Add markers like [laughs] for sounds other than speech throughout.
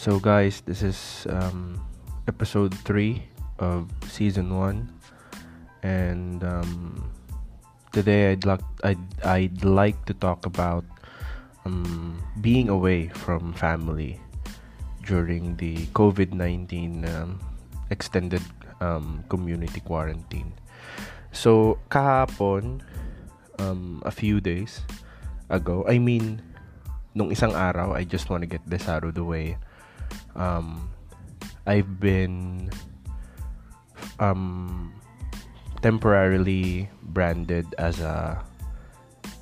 So, guys, this is um, episode 3 of season 1. And um, today I'd like, I'd, I'd like to talk about um, being away from family during the COVID 19 um, extended um, community quarantine. So, kahapon, um, a few days ago, I mean, nung isang araw, I just want to get this out of the way. Um, I've been um, temporarily branded as a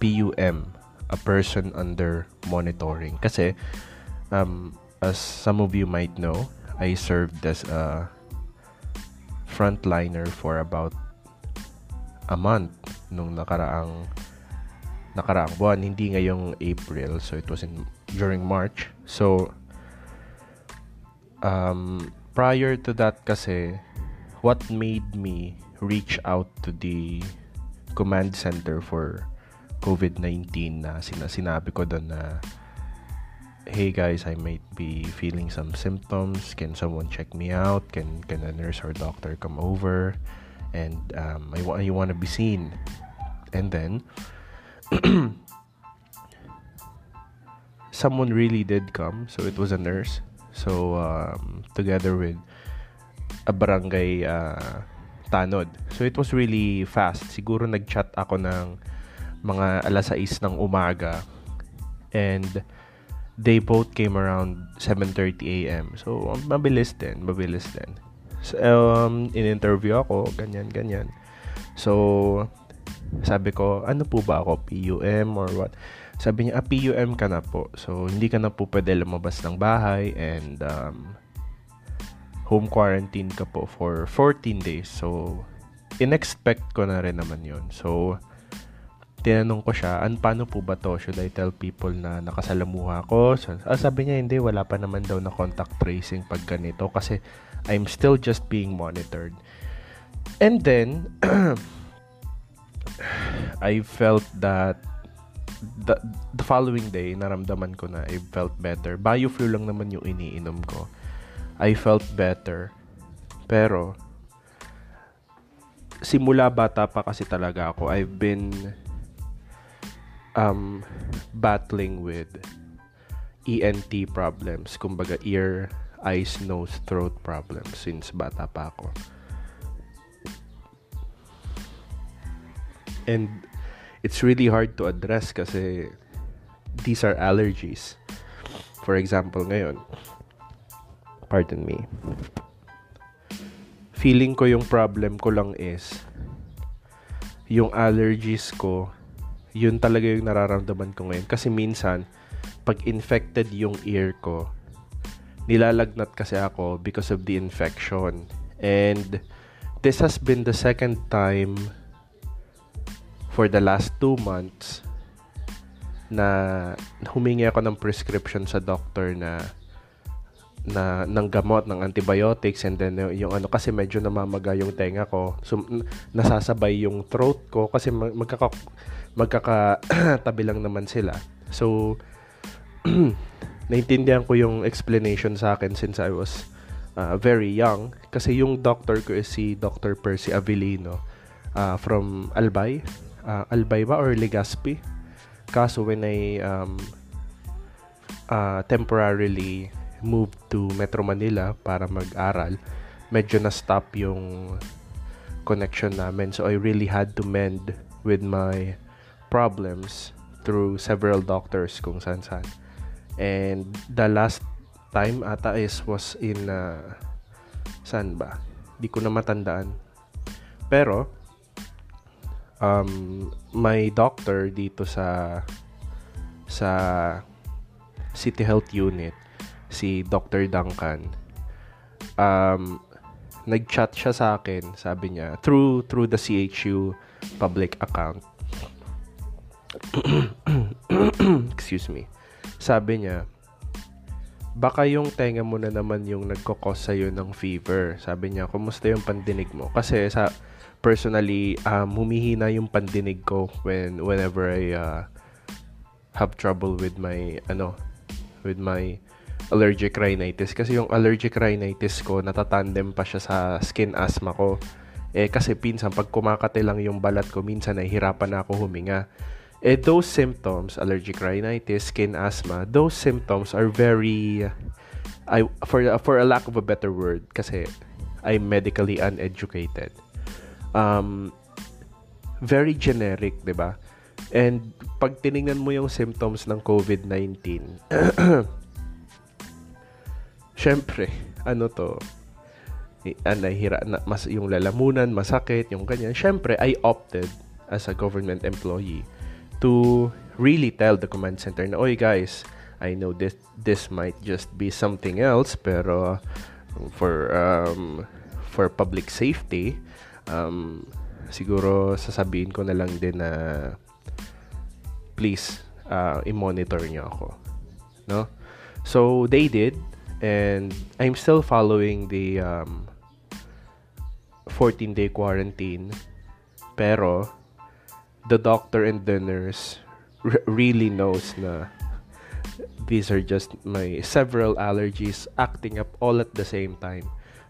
PUM, a person under monitoring. Kasi, um, as some of you might know, I served as a frontliner for about a month nung nakaraang nakaraang buwan, hindi ngayong April. So, it was in during March. So, um, prior to that kasi, what made me reach out to the command center for COVID-19 na sina sinabi ko doon na hey guys, I might be feeling some symptoms. Can someone check me out? Can can a nurse or doctor come over? And um, I, I want to be seen. And then, [clears throat] someone really did come. So it was a nurse. So um, together with a barangay uh, tanod. So it was really fast. Siguro nag-chat ako ng mga alas 6 ng umaga. And they both came around 7.30 a.m. So, mabilis din. Mabilis din. So, um, in-interview ako, ganyan, ganyan. So, sabi ko, ano po ba ako? PUM or what? Sabi niya, ah, PUM ka na po. So, hindi ka na po pwede lumabas ng bahay and um, home quarantine ka po for 14 days. So, in-expect ko na rin naman yon So, tinanong ko siya, an paano po ba to? Should I tell people na nakasalamuha ko? So, ah, sabi niya, hindi, wala pa naman daw na contact tracing pag ganito kasi I'm still just being monitored. And then, [clears throat] I felt that the, the following day, naramdaman ko na I felt better. Bioflu lang naman yung iniinom ko. I felt better. Pero, simula bata pa kasi talaga ako, I've been um, battling with ENT problems. Kumbaga, ear, eyes, nose, throat problems since bata pa ako. And it's really hard to address kasi these are allergies. For example, ngayon, pardon me, feeling ko yung problem ko lang is yung allergies ko, yun talaga yung nararamdaman ko ngayon. Kasi minsan, pag infected yung ear ko, nilalagnat kasi ako because of the infection. And this has been the second time for the last two months na humingi ako ng prescription sa doctor na na ng gamot ng antibiotics and then yung ano kasi medyo namamaga yung tenga ko. So nasasabay yung throat ko kasi magkaka magkakatabi [clears throat] lang naman sila. So [clears throat] naintindihan ko yung explanation sa akin since I was uh, very young. Kasi yung doctor ko is si Dr. Percy Avellino uh, from Albay uh, Albay ba or Legazpi kaso when I um, uh, temporarily moved to Metro Manila para mag-aral, medyo na-stop yung connection namin. So, I really had to mend with my problems through several doctors kung saan saan. And the last time ata is was in uh, saan ba? Di ko na matandaan. Pero um, my doctor dito sa sa City Health Unit si Dr. Duncan um, nag-chat siya sa akin sabi niya through through the CHU public account [coughs] excuse me sabi niya baka yung tenga mo na naman yung nagkokos sa'yo ng fever. Sabi niya, kumusta yung pandinig mo? Kasi sa personally, um, humihina yung pandinig ko when whenever I uh, have trouble with my ano with my allergic rhinitis. Kasi yung allergic rhinitis ko, natatandem pa siya sa skin asthma ko. Eh, kasi pinsan, pag kumakate lang yung balat ko, minsan nahihirapan na ako huminga. Eh, those symptoms, allergic rhinitis, skin asthma, those symptoms are very, I, for, for a lack of a better word, kasi I'm medically uneducated. Um, very generic, di ba? And pag tiningnan mo yung symptoms ng COVID-19, [clears throat] syempre, ano to, uh, nahira, na, mas, yung lalamunan, masakit, yung ganyan. Syempre, I opted as a government employee to really tell the command center na, oy guys, I know this this might just be something else, pero for um, for public safety, um, siguro sasabihin ko na lang din na please uh, i-monitor niyo ako. No? So they did and I'm still following the um, 14 day quarantine pero the doctor and the nurse r- really knows na these are just my several allergies acting up all at the same time.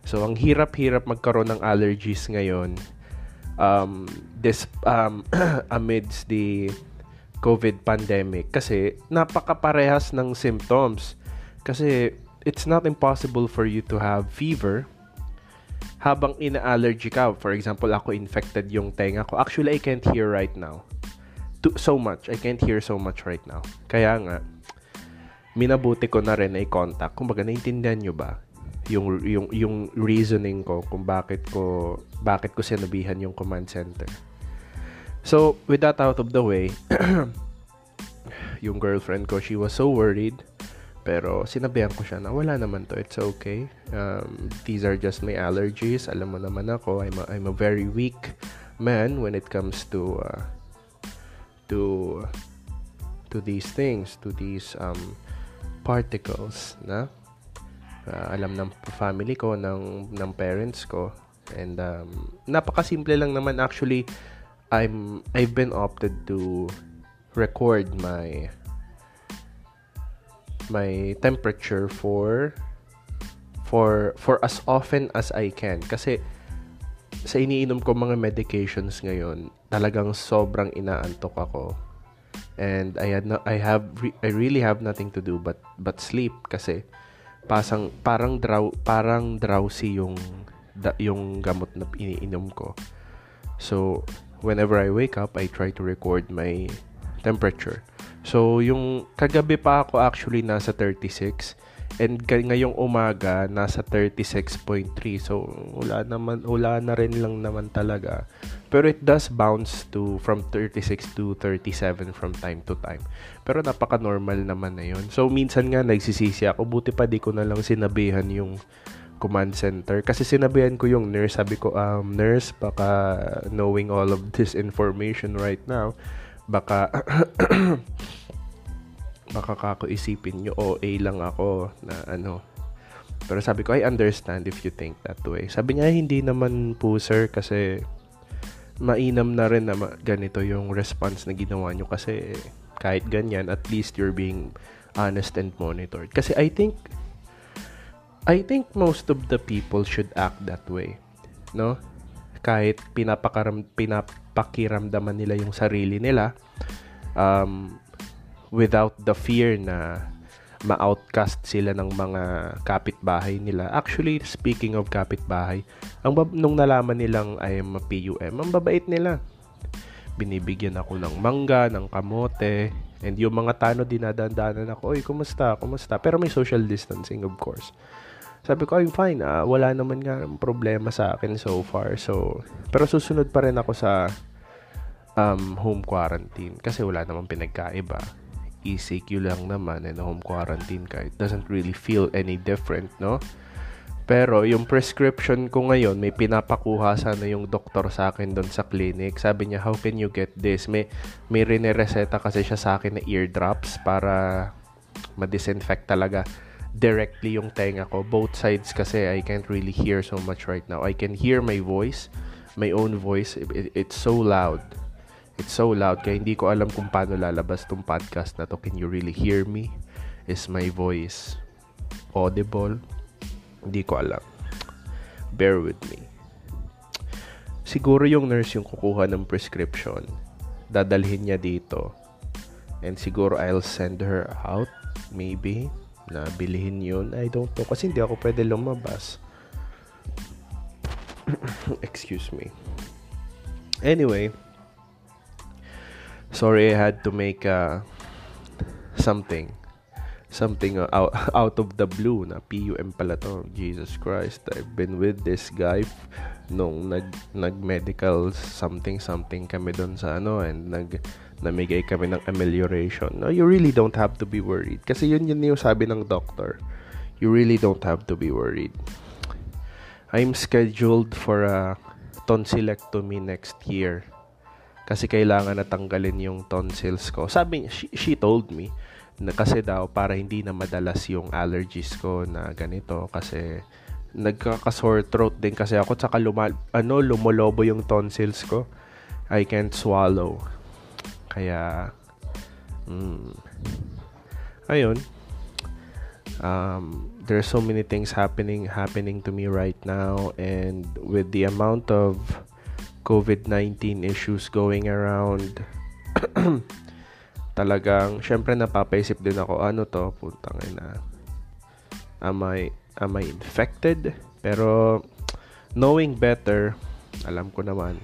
So ang hirap-hirap magkaroon ng allergies ngayon um, this um, [clears throat] amidst the COVID pandemic kasi napakaparehas ng symptoms. Kasi it's not impossible for you to have fever habang ina-allergy ka. For example, ako infected yung tenga ko. Actually, I can't hear right now. To, so much. I can't hear so much right now. Kaya nga, minabuti ko na rin ay contact. Kumbaga, naintindihan nyo ba? Yung, yung, yung reasoning ko kung bakit ko, bakit ko sinabihan yung command center. So, with that out of the way, [clears throat] yung girlfriend ko, she was so worried pero sinabihan ko siya na wala naman to. It's okay. Um, these are just my allergies. Alam mo naman ako, I'm a, I'm a very weak man when it comes to uh, to to these things, to these um, particles na uh, alam ng family ko, ng ng parents ko. And um, napakasimple lang naman. Actually I'm I've been opted to record my my temperature for for for as often as I can. Kasi sa iniinom ko mga medications ngayon talagang sobrang inaantok ako. And I had no, I have I really have nothing to do but but sleep kasi pasang parang draw parang drowsy yung yung gamot na iniinom ko so whenever I wake up I try to record my temperature So, yung kagabi pa ako actually nasa 36 and ngayong umaga nasa 36.3. So, wala naman wala na rin lang naman talaga. Pero it does bounce to from 36 to 37 from time to time. Pero napaka-normal naman na 'yon. So, minsan nga nagsisisi ako, buti pa di ko na lang sinabihan yung command center. Kasi sinabihan ko yung nurse. Sabi ko um nurse baka knowing all of this information right now baka [coughs] baka kako isipin nyo OA lang ako na ano. Pero sabi ko I understand if you think that way. Sabi niya hindi naman po sir kasi mainam na rin na ganito yung response na ginawa nyo kasi kahit ganyan at least you're being honest and monitored. Kasi I think I think most of the people should act that way no? Kahit pinapakaram pinapakiramdaman nila yung sarili nila um, without the fear na ma-outcast sila ng mga kapitbahay nila. Actually, speaking of kapitbahay, ang bab- nung nalaman nilang I am a PUM, ang babait nila. Binibigyan ako ng mangga, ng kamote, and yung mga tano dinadandanan ako, oy, kumusta, kumusta? Pero may social distancing, of course. Sabi ko, I'm fine, ah. wala naman nga problema sa akin so far. So, pero susunod pa rin ako sa um, home quarantine kasi wala namang pinagkaiba ECQ lang naman and home quarantine ka, it doesn't really feel any different, no? Pero yung prescription ko ngayon, may pinapakuha sana yung doktor sa akin doon sa clinic. Sabi niya, how can you get this? May, may rinereseta kasi siya sa akin na eardrops para ma-disinfect talaga directly yung tenga ko. Both sides kasi I can't really hear so much right now. I can hear my voice, my own voice. It, it's so loud. It's so loud kaya hindi ko alam kung paano lalabas tong podcast na to. Can you really hear me? Is my voice audible. Hindi ko alam. Bear with me. Siguro yung nurse yung kukuha ng prescription. Dadalhin niya dito. And siguro I'll send her out. Maybe. Na bilhin yun. I don't know. Kasi hindi ako pwede lumabas. [coughs] Excuse me. Anyway. Sorry I had to make uh, something something out, [laughs] out of the blue na PUM pala to. Jesus Christ, I've been with this guy nung nag nag-medical something something kami doon sa ano and nag namigay kami ng amelioration. No, you really don't have to be worried. Kasi yun yun yung sabi ng doctor. You really don't have to be worried. I'm scheduled for a tonsillectomy next year. Kasi kailangan natanggalin yung tonsils ko. Sabi she, she told me na kasi daw para hindi na madalas yung allergies ko na ganito. Kasi nagkaka-sore throat din kasi ako. Tsaka luma, ano lumolobo yung tonsils ko. I can't swallow. Kaya mm, ayun. Um, there's so many things happening happening to me right now. And with the amount of COVID-19 issues going around [clears throat] talagang, syempre napapaisip din ako, ano to, putang ina. Am I, am I infected? Pero, knowing better, alam ko naman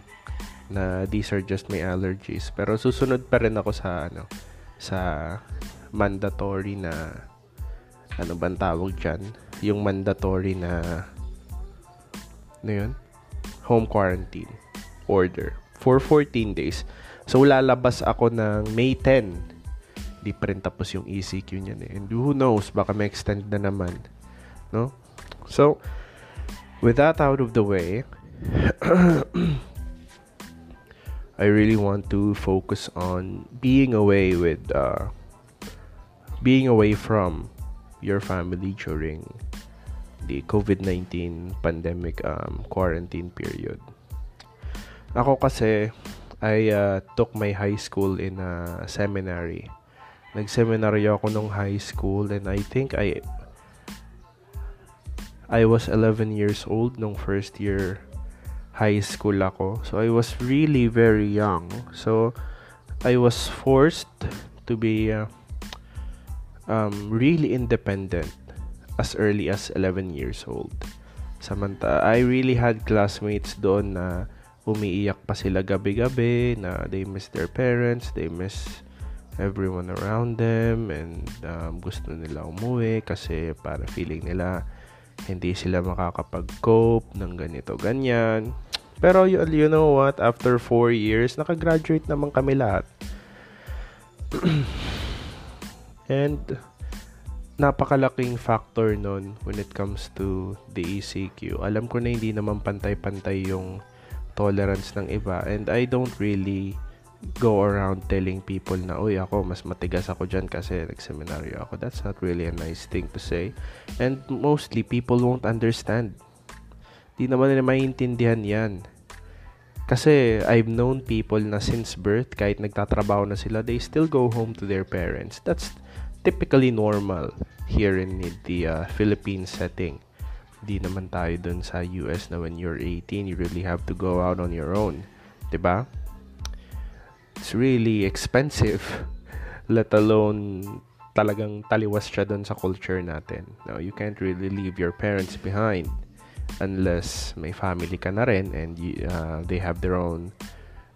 na these are just my allergies. Pero susunod pa rin ako sa, ano, sa mandatory na, ano bang tawag dyan? Yung mandatory na, ano yun? Home quarantine order for 14 days. So, lalabas ako ng May 10. Di pa rin tapos yung ECQ niyan eh. And who knows, baka may extend na naman. No? So, with that out of the way, [clears throat] I really want to focus on being away with, uh, being away from your family during the COVID-19 pandemic um, quarantine period. Ako kasi, I uh, took my high school in a seminary. Nag-seminary ako nung high school and I think I I was 11 years old nung first year high school ako. So I was really very young. So I was forced to be uh, um, really independent as early as 11 years old. Samanta, I really had classmates doon na umiiyak pa sila gabi-gabi na they miss their parents, they miss everyone around them and um, gusto nila umuwi kasi para feeling nila hindi sila makakapag-cope ng ganito ganyan. Pero you, you know what? After 4 years, nakagraduate naman kami lahat. [clears throat] and napakalaking factor nun when it comes to the ECQ. Alam ko na hindi naman pantay-pantay yung tolerance ng iba. And I don't really go around telling people na uy ako mas matigas ako dyan kasi nagseminaryo ako. That's not really a nice thing to say. And mostly people won't understand. Di naman nila maintindihan yan. Kasi I've known people na since birth kahit nagtatrabaho na sila they still go home to their parents. That's typically normal here in the uh, Philippine setting di naman tayo dun sa US na when you're 18, you really have to go out on your own. ba? Diba? It's really expensive. [laughs] Let alone talagang taliwas siya dun sa culture natin. Now, you can't really leave your parents behind unless may family ka na rin and uh, they have their own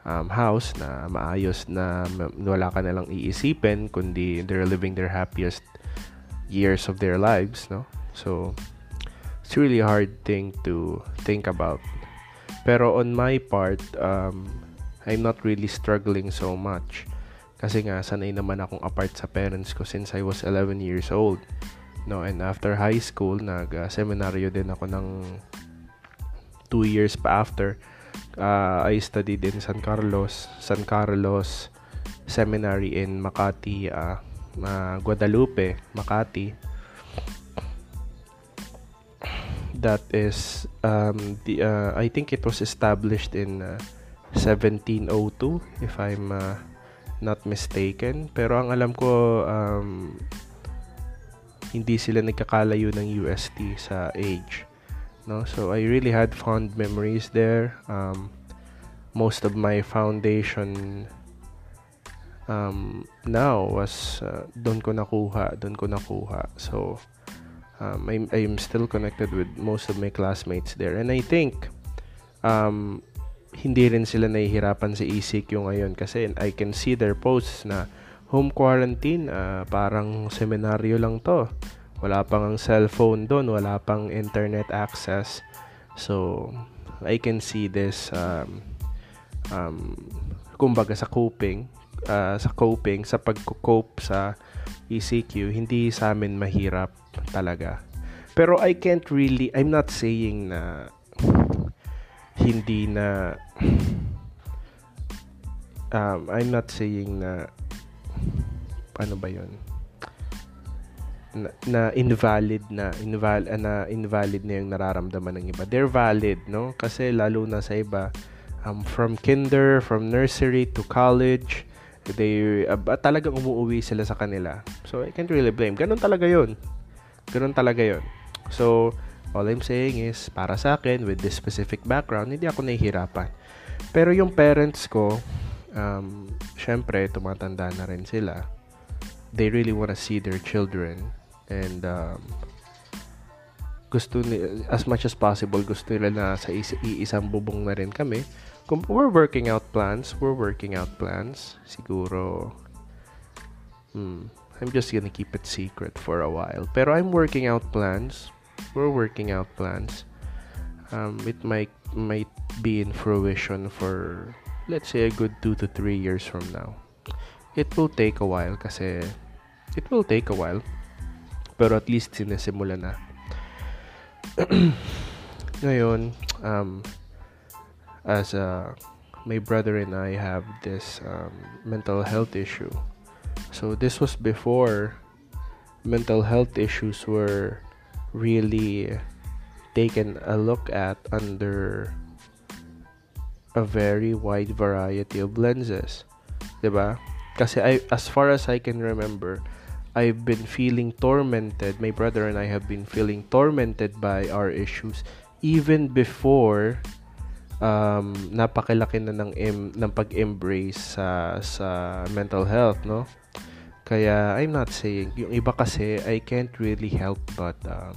um, house na maayos na wala ka na lang iisipin kundi they're living their happiest years of their lives, no? So, it's really hard thing to think about. Pero on my part, um, I'm not really struggling so much. Kasi nga, sanay naman akong apart sa parents ko since I was 11 years old. No, and after high school, nag-seminaryo din ako ng 2 years pa after. Uh, I studied in San Carlos, San Carlos Seminary in Makati, uh, uh, Guadalupe, Makati. That is um, the uh, I think it was established in uh, 1702 if I'm uh, not mistaken pero ang alam ko um, hindi sila nagkakalayo ng UST sa age. No? So I really had fond memories there. Um, most of my foundation um, now was uh, doon ko nakuha, doon ko nakuha. So um, I'm, I'm still connected with most of my classmates there. And I think um, hindi rin sila nahihirapan sa ECQ ngayon kasi I can see their posts na home quarantine, uh, parang seminaryo lang to. Wala pang ang cellphone doon, wala pang internet access. So, I can see this um, um, kumbaga sa coping, uh, sa coping, sa pagko-cope sa ECQ, hindi sa amin mahirap talaga. Pero I can't really, I'm not saying na hindi na um, I'm not saying na ano ba yon na, na invalid na inval na invalid na yung nararamdaman ng iba. They're valid no? Kasi lalo na sa iba um, from kinder from nursery to college they uh, talagang umuwi sila sa kanila. So I can't really blame. Ganun talaga yon ganun talaga yon so all I'm saying is para sa akin with this specific background hindi ako nahihirapan. Pero yung parents ko um, syempre tumatanda na rin sila. They really want to see their children. And um, gusto ni as much as possible gusto nila na sa is- iisang bubong na rin kami kung we're working out plans we're working out plans siguro hmm, I'm just gonna keep it secret for a while. Pero I'm working out plans we're working out plans um, it might might be in fruition for let's say a good 2 to 3 years from now. It will take a while kasi it will take a while pero at least sinisimula na. [clears throat] Ngayon um, as a my brother and I have this um, mental health issue so this was before mental health issues were really taken a look at under a very wide variety of lenses 'di ba kasi I, as far as I can remember, I've been feeling tormented. My brother and I have been feeling tormented by our issues even before um, napakilaki na ng, em, ng pag-embrace sa, sa mental health, no? Kaya, I'm not saying, yung iba kasi, I can't really help but, um,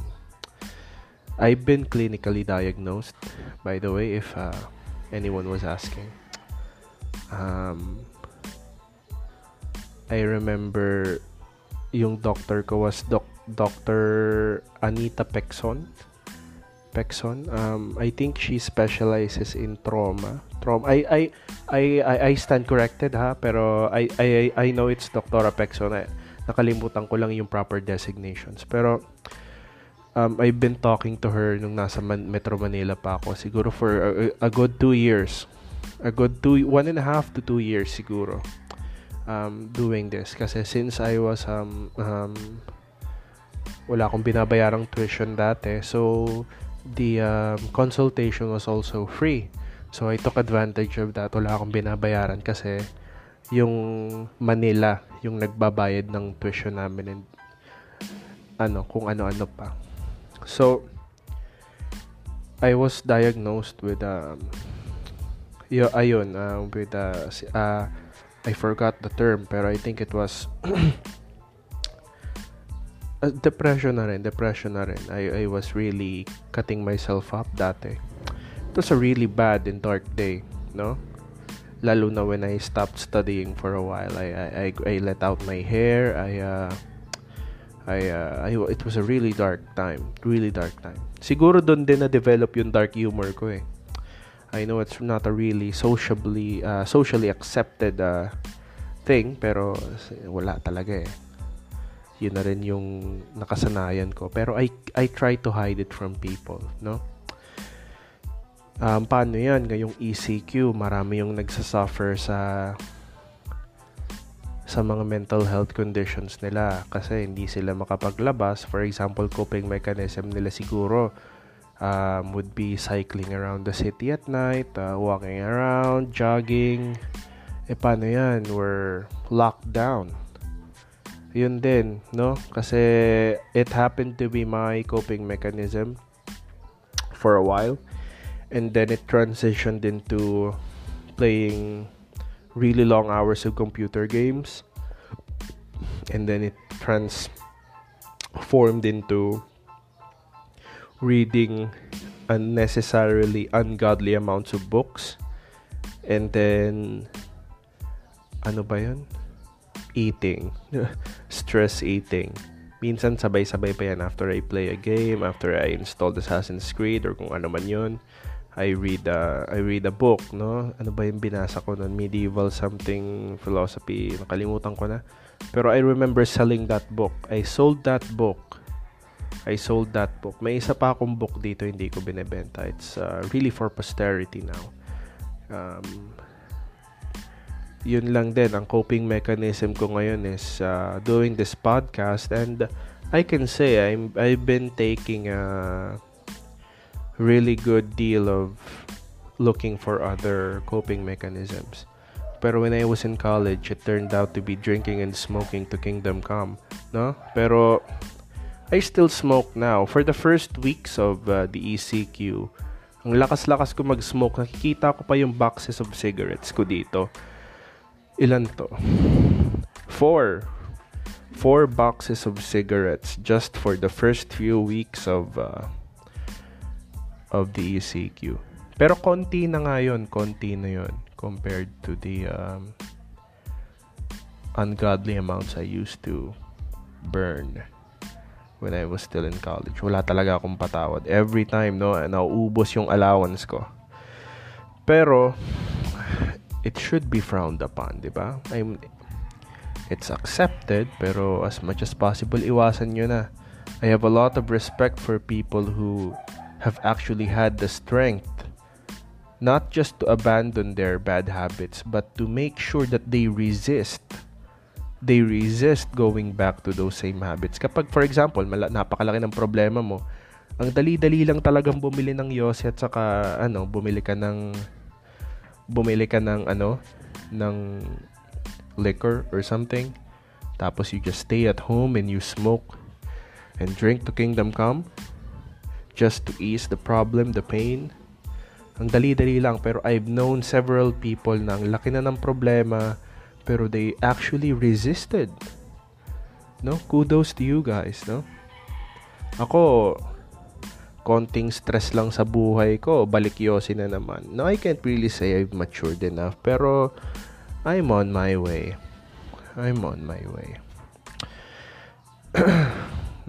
I've been clinically diagnosed, by the way, if uh, anyone was asking. Um, I remember yung doctor ko was doc, Dr. Anita Pexon. Pexon. Um, I think she specializes in trauma. Trauma. I I I I, I stand corrected ha, pero I I I know it's Dr. Pexon. I, nakalimutan ko lang yung proper designations. Pero um, I've been talking to her nung nasa Man- Metro Manila pa ako. Siguro for a, a good two years. A good two, one and a half to two years siguro um, doing this kasi since I was um, um, wala akong binabayarang tuition dati so the um, consultation was also free. So I took advantage of that. Wala akong binabayaran kasi yung Manila yung nagbabayad ng tuition namin and ano kung ano-ano pa. So I was diagnosed with um y- ayun uh, with uh, uh I forgot the term pero I think it was [clears throat] uh, depression na rin depression na rin. I, I was really cutting myself up dati. It was a really bad and dark day no? Lalo na when I stopped studying for a while. I I, I, I let out my hair. I uh, I, uh, I it was a really dark time really dark time. Siguro doon din na develop yung dark humor ko eh. I know it's not a really socially uh, socially accepted uh, thing pero wala talaga eh. Yun na rin yung nakasanayan ko. Pero I I try to hide it from people, no? Um, paano yan? Ngayong ECQ, marami yung nagsasuffer sa sa mga mental health conditions nila kasi hindi sila makapaglabas. For example, coping mechanism nila siguro um, would be cycling around the city at night, uh, walking around, jogging. Eh, paano yan? We're locked down. Yun din, no? Kasi it happened to be my coping mechanism for a while. And then it transitioned into playing really long hours of computer games. And then it transformed into reading unnecessarily ungodly amounts of books. And then, ano ba yun? Eating. [laughs] Stress eating. Minsan sabay-sabay pa yan after I play a game, after I install Assassin's Creed or kung ano man yun. I read a, I read a book, no? Ano ba yung binasa ko nun? Medieval something philosophy. Nakalimutan ko na. Pero I remember selling that book. I sold that book. I sold that book. May isa pa akong book dito, hindi ko binebenta. It's uh, really for posterity now. Um, yun lang din ang coping mechanism ko ngayon is uh, doing this podcast and I can say I'm I've been taking a really good deal of looking for other coping mechanisms. Pero when I was in college, it turned out to be drinking and smoking to kingdom come, no? Pero I still smoke now. For the first weeks of uh, the ECQ, ang lakas-lakas ko mag-smoke. Nakikita ko pa yung boxes of cigarettes ko dito ilan to? Four. Four boxes of cigarettes just for the first few weeks of uh, of the ECQ. Pero konti na nga yun, konti na yun compared to the um, ungodly amounts I used to burn when I was still in college. Wala talaga akong patawad. Every time, no, nauubos yung allowance ko. Pero, it should be frowned upon, di ba? I'm, it's accepted, pero as much as possible, iwasan nyo na. I have a lot of respect for people who have actually had the strength not just to abandon their bad habits, but to make sure that they resist. They resist going back to those same habits. Kapag, for example, mala- napakalaki ng problema mo, ang dali-dali lang talagang bumili ng yose at saka, ano, bumili ka ng bumili ka ng ano, ng liquor or something. Tapos you just stay at home and you smoke and drink to kingdom come just to ease the problem, the pain. Ang dali-dali lang pero I've known several people na ang laki na ng problema pero they actually resisted. No? Kudos to you guys, no? Ako, konting stress lang sa buhay ko, balikyosin na naman. No, I can't really say I've matured enough, pero I'm on my way. I'm on my way. [clears throat]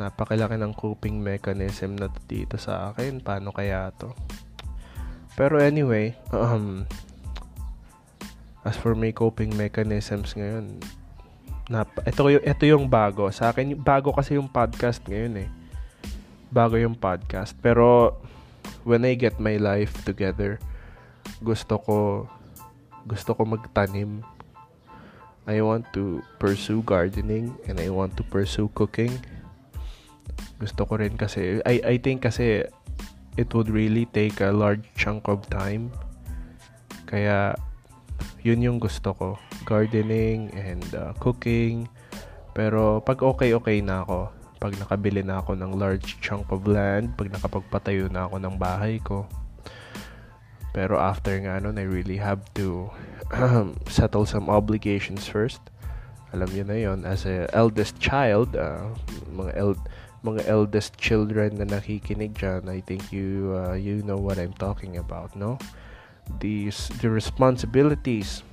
Napakilaki ng coping mechanism na dito sa akin. Paano kaya to? Pero anyway, um, as for my coping mechanisms ngayon, nap ito, ito yung bago. Sa akin, bago kasi yung podcast ngayon eh bago yung podcast. Pero when I get my life together, gusto ko gusto ko magtanim. I want to pursue gardening and I want to pursue cooking. Gusto ko rin kasi I I think kasi it would really take a large chunk of time. Kaya yun yung gusto ko. Gardening and uh, cooking. Pero pag okay-okay na ako, pag nakabili na ako ng large chunk of land, pag nakapagpatayo na ako ng bahay ko. Pero after nga nun, I really have to [clears throat] settle some obligations first. Alam niyo na yon as a eldest child, uh, mga el- mga eldest children na nakikinig dyan, I think you uh, you know what I'm talking about, no? These the responsibilities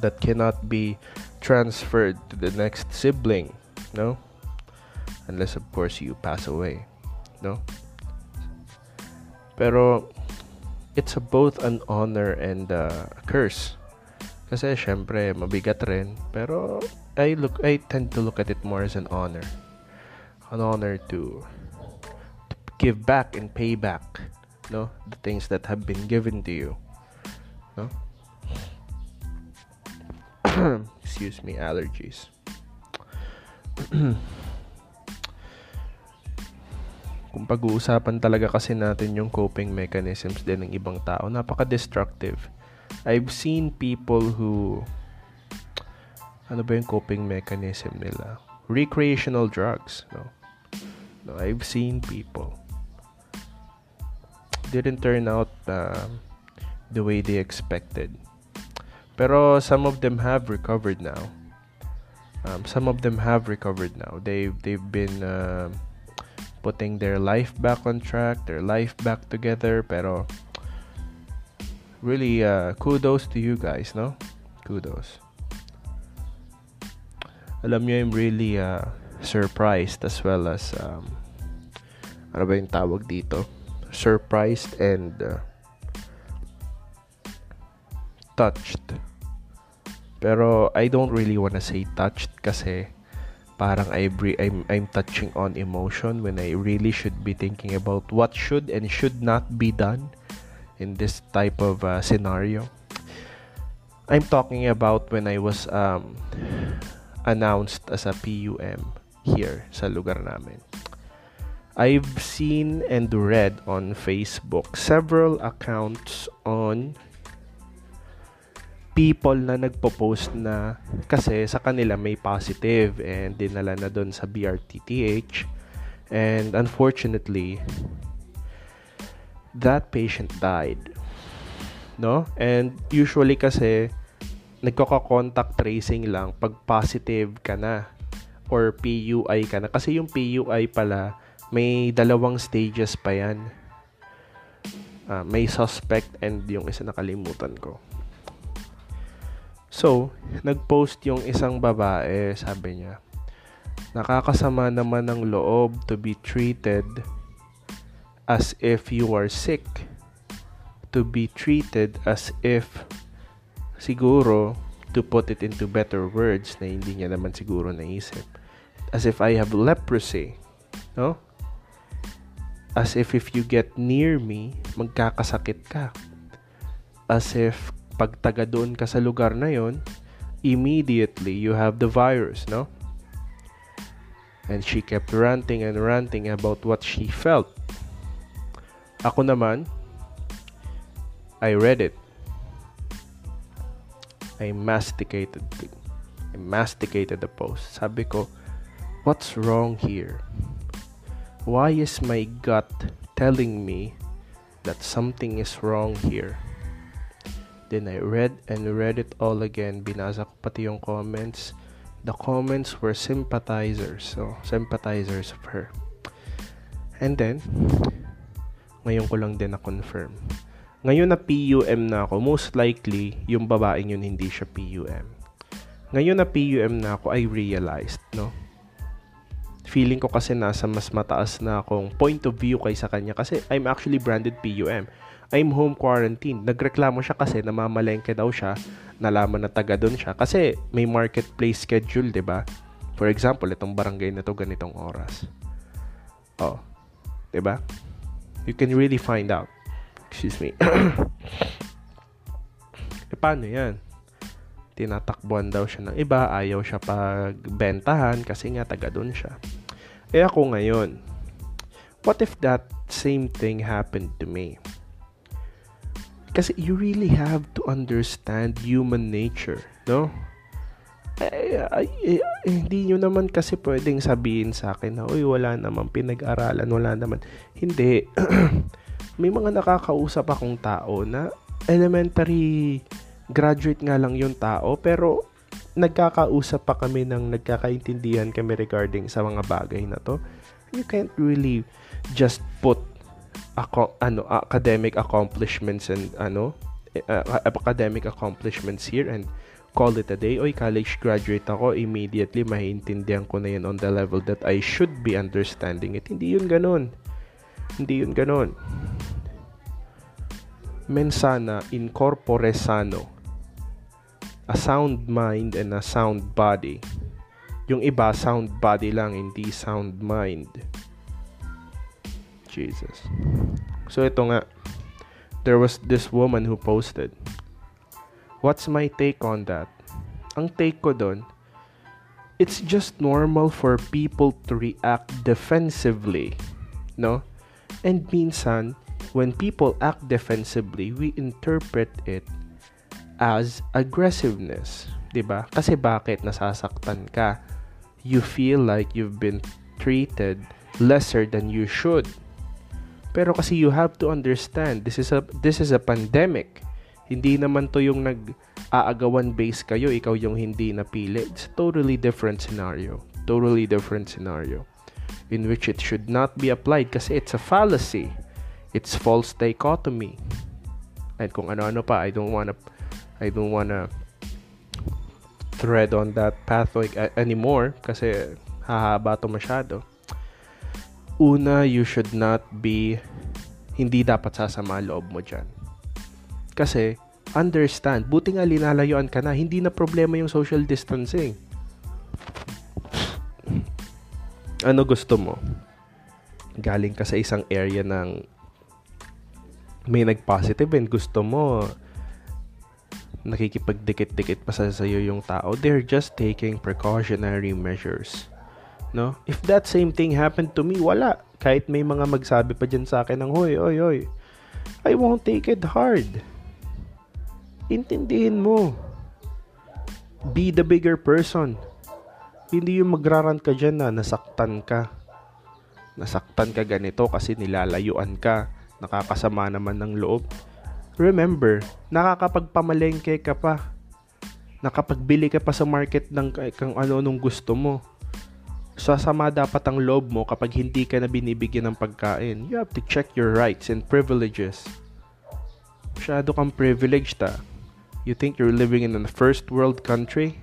that cannot be transferred to the next sibling, no? Unless of course you pass away no? Pero it's a both an honor and a curse. Kasi syempre mabigat rin. Pero I look I tend to look at it more as an honor. An honor to, to give back and pay back no? The things that have been given to you no? [coughs] Excuse me allergies [coughs] kung pag-uusapan talaga kasi natin yung coping mechanisms din ng ibang tao, napaka-destructive. I've seen people who ano ba yung coping mechanism nila? Recreational drugs, no? No, I've seen people didn't turn out uh, the way they expected. Pero some of them have recovered now. Um, some of them have recovered now. They've they've been uh, putting their life back on track, their life back together. Pero really, uh, kudos to you guys, no? Kudos. Alam niyo, I'm really uh, surprised as well as um, ano ba yung tawag dito? Surprised and uh, touched. Pero I don't really wanna say touched kasi parang I I'm, I'm touching on emotion when I really should be thinking about what should and should not be done in this type of uh, scenario. I'm talking about when I was um, announced as a PUM here sa lugar namin. I've seen and read on Facebook several accounts on people na nagpo-post na kasi sa kanila may positive and dinala na doon sa BRTTH and unfortunately that patient died. No? And usually kasi nagkaka-contact tracing lang pag positive ka na or PUI ka na. Kasi yung PUI pala may dalawang stages pa yan. Uh, may suspect and yung isa nakalimutan ko So, nag-post yung isang babae, sabi niya, nakakasama naman ng loob to be treated as if you are sick. To be treated as if siguro to put it into better words na hindi niya naman siguro naisip. As if I have leprosy. No? As if if you get near me, magkakasakit ka. As if pag doon ka sa lugar na yon, immediately you have the virus, no? And she kept ranting and ranting about what she felt. Ako naman, I read it. I masticated I masticated the post. Sabi ko, what's wrong here? Why is my gut telling me that something is wrong here? Then I read and read it all again. Binasa ko pati yung comments. The comments were sympathizers. So, sympathizers of her. And then, ngayon ko lang din na-confirm. Ngayon na PUM na ako, most likely, yung babaeng yun hindi siya PUM. Ngayon na PUM na ako, I realized, no? Feeling ko kasi nasa mas mataas na akong point of view kaysa kanya kasi I'm actually branded PUM. I'm home quarantine. Nagreklamo siya kasi namamalengke daw siya. Nalaman na taga doon siya. Kasi may marketplace schedule, di ba? For example, itong barangay na to ganitong oras. Oh. Di ba? You can really find out. Excuse me. [coughs] e paano yan? Tinatakbuhan daw siya ng iba. Ayaw siya pagbentahan kasi nga taga doon siya. Eh ako ngayon, what if that same thing happened to me? Kasi you really have to understand human nature, no? Eh, ay, eh, hindi nyo naman kasi pwedeng sabihin sa akin na, uy, wala naman pinag-aralan, wala naman. Hindi. [clears throat] May mga nakakausap akong tao na elementary graduate nga lang yung tao, pero nagkakausap pa kami ng nagkakaintindihan kami regarding sa mga bagay na to. You can't really just put ako, ano academic accomplishments and ano uh, academic accomplishments here and call it a day. Oy, college graduate ako, immediately maiintindihan ko na yun on the level that I should be understanding it. Hindi yun ganun. Hindi yun ganun. Mensana in corpore sano. A sound mind and a sound body. Yung iba, sound body lang, hindi sound mind. Jesus. So ito nga, there was this woman who posted. What's my take on that? Ang take ko doon, it's just normal for people to react defensively, no? And minsan, when people act defensively, we interpret it as aggressiveness. 'di ba? Kasi bakit nasasaktan ka? You feel like you've been treated lesser than you should. Pero kasi you have to understand, this is a this is a pandemic. Hindi naman to yung nag-aagawan base kayo, ikaw yung hindi napili. It's totally different scenario. Totally different scenario in which it should not be applied kasi it's a fallacy. It's false dichotomy. And kung ano-ano pa, I don't wanna I don't wanna thread on that pathway anymore kasi hahaba to masyado. Una, you should not be hindi dapat sasama loob mo dyan. Kasi, understand, buti nga linalayuan ka na, hindi na problema yung social distancing. Ano gusto mo? Galing ka sa isang area ng may nag-positive and gusto mo nakikipagdikit-dikit pa sa sayo yung tao. They're just taking precautionary measures. No? If that same thing happened to me, wala. Kahit may mga magsabi pa dyan sa akin ng, hoy, oy, oy, I won't take it hard intindihin mo. Be the bigger person. Hindi yung magraran ka dyan na nasaktan ka. Nasaktan ka ganito kasi nilalayuan ka. Nakakasama naman ng loob. Remember, nakakapagpamalengke ka pa. Nakapagbili ka pa sa market ng kung ano nung gusto mo. Sasama dapat ang loob mo kapag hindi ka na binibigyan ng pagkain. You have to check your rights and privileges. Masyado kang privileged ah You think you're living in a first world country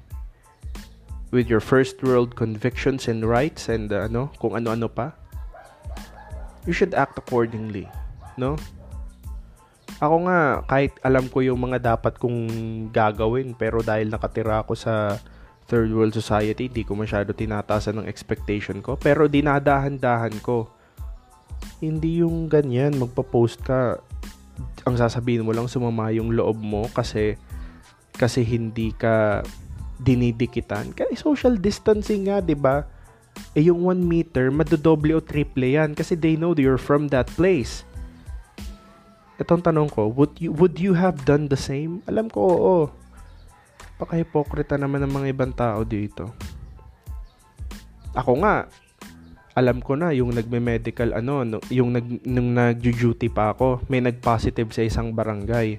with your first world convictions and rights and uh, ano, kung ano-ano pa? You should act accordingly, no? Ako nga, kahit alam ko yung mga dapat kong gagawin, pero dahil nakatira ako sa third world society, hindi ko masyado tinatasan ng expectation ko. Pero dinadahan-dahan ko. Hindi yung ganyan, magpa-post ka, ang sasabihin mo lang sumama yung loob mo kasi kasi hindi ka dinidikitan. Kaya social distancing nga, 'di ba? Eh yung 1 meter, madodoble o triple yan kasi they know you're from that place. Itong tanong ko, would you, would you have done the same? Alam ko, oo. Paka-hipokrita naman ng mga ibang tao dito. Ako nga, alam ko na yung nagme-medical ano, yung nag nung nag-duty pa ako, may nag-positive sa isang barangay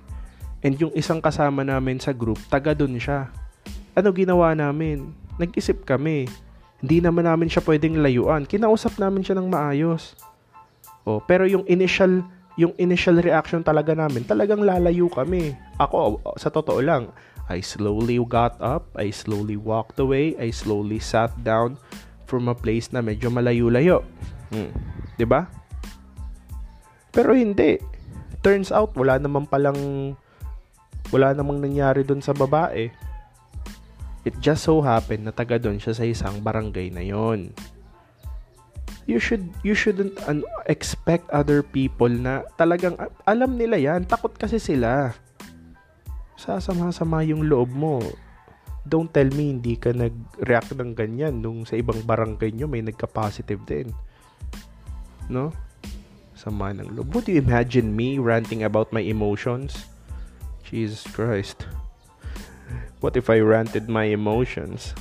And yung isang kasama namin sa group, taga dun siya. Ano ginawa namin? Nag-isip kami. Hindi naman namin siya pwedeng layuan. Kinausap namin siya ng maayos. Oh, pero yung initial yung initial reaction talaga namin, talagang lalayo kami. Ako, sa totoo lang, I slowly got up, I slowly walked away, I slowly sat down from a place na medyo malayo-layo. Hmm. ba? Pero hindi. Turns out wala naman palang wala namang nangyari doon sa babae. It just so happened na taga doon siya sa isang barangay na yon. You should you shouldn't expect other people na talagang alam nila yan, takot kasi sila. Sasama-sama yung loob mo. Don't tell me hindi ka nag-react ng ganyan nung sa ibang barangay nyo may nagka-positive din. No? Sama ng loob. Would you imagine me ranting about my emotions? Jesus Christ. What if I ranted my emotions?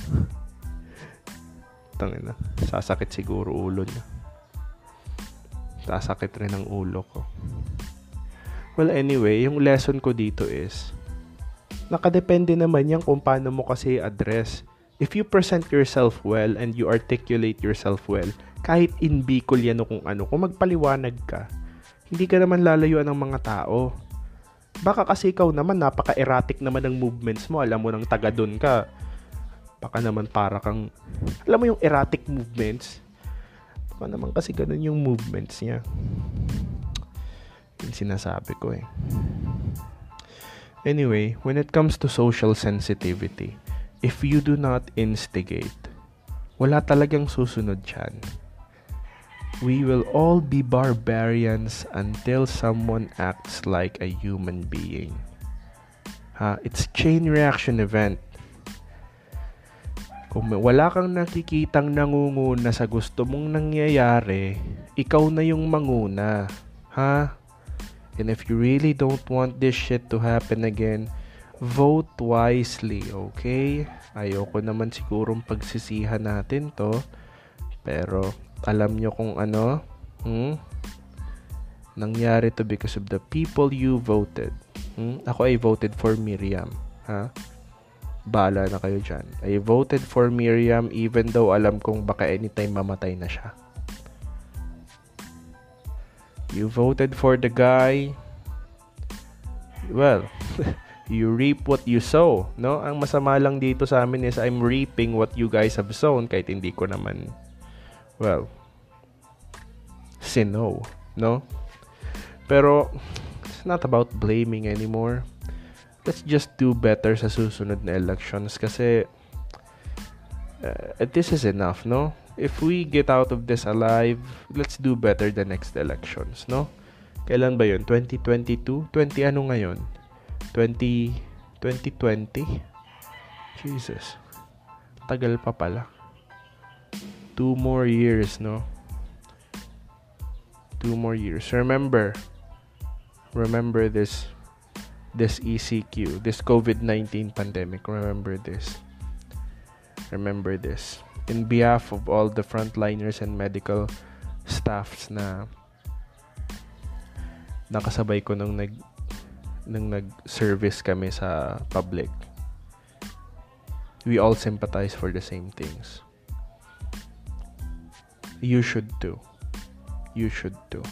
Tangina. Sasakit siguro ulo niya. Sasakit rin ang ulo ko. Well, anyway, yung lesson ko dito is, nakadepende naman yan kung paano mo kasi address. If you present yourself well and you articulate yourself well, kahit in Bicol yan o kung ano, kung magpaliwanag ka, hindi ka naman lalayuan ng mga tao. Baka kasi ikaw naman, napaka-erratic naman ng movements mo. Alam mo nang taga doon ka. Baka naman para kang, alam mo yung erratic movements? Baka naman kasi ganun yung movements niya. Yung sinasabi ko eh. Anyway, when it comes to social sensitivity, if you do not instigate, wala talagang susunod dyan We will all be barbarians until someone acts like a human being. Ha, it's chain reaction event. Kung wala kang nakikitang nangunguna sa gusto mong nangyayari, ikaw na yung manguna. Ha? And if you really don't want this shit to happen again, vote wisely, okay? Ayoko naman sigurong pagsisihan natin to. Pero, alam nyo kung ano, hmm? Nangyari to because of the people you voted. Hmm? Ako ay voted for Miriam. Ha? Bala na kayo dyan. I voted for Miriam even though alam kong baka anytime mamatay na siya. You voted for the guy. Well, [laughs] you reap what you sow, no? Ang masama lang dito sa amin is I'm reaping what you guys have sown kahit hindi ko naman well sino, no? Pero it's not about blaming anymore. Let's just do better sa susunod na elections kasi uh, this is enough, no? If we get out of this alive, let's do better the next elections, no? Kailan ba yun? 2022? 20 ano ngayon? 20, 2020? Jesus. Tagal pa pala. Two more years, no? Two more years. Remember, remember this this ECQ, this COVID-19 pandemic. Remember this. Remember this. In behalf of all the frontliners and medical staffs na nakasabay ko nung nag nung nag-service kami sa public. We all sympathize for the same things. You should too. You should too.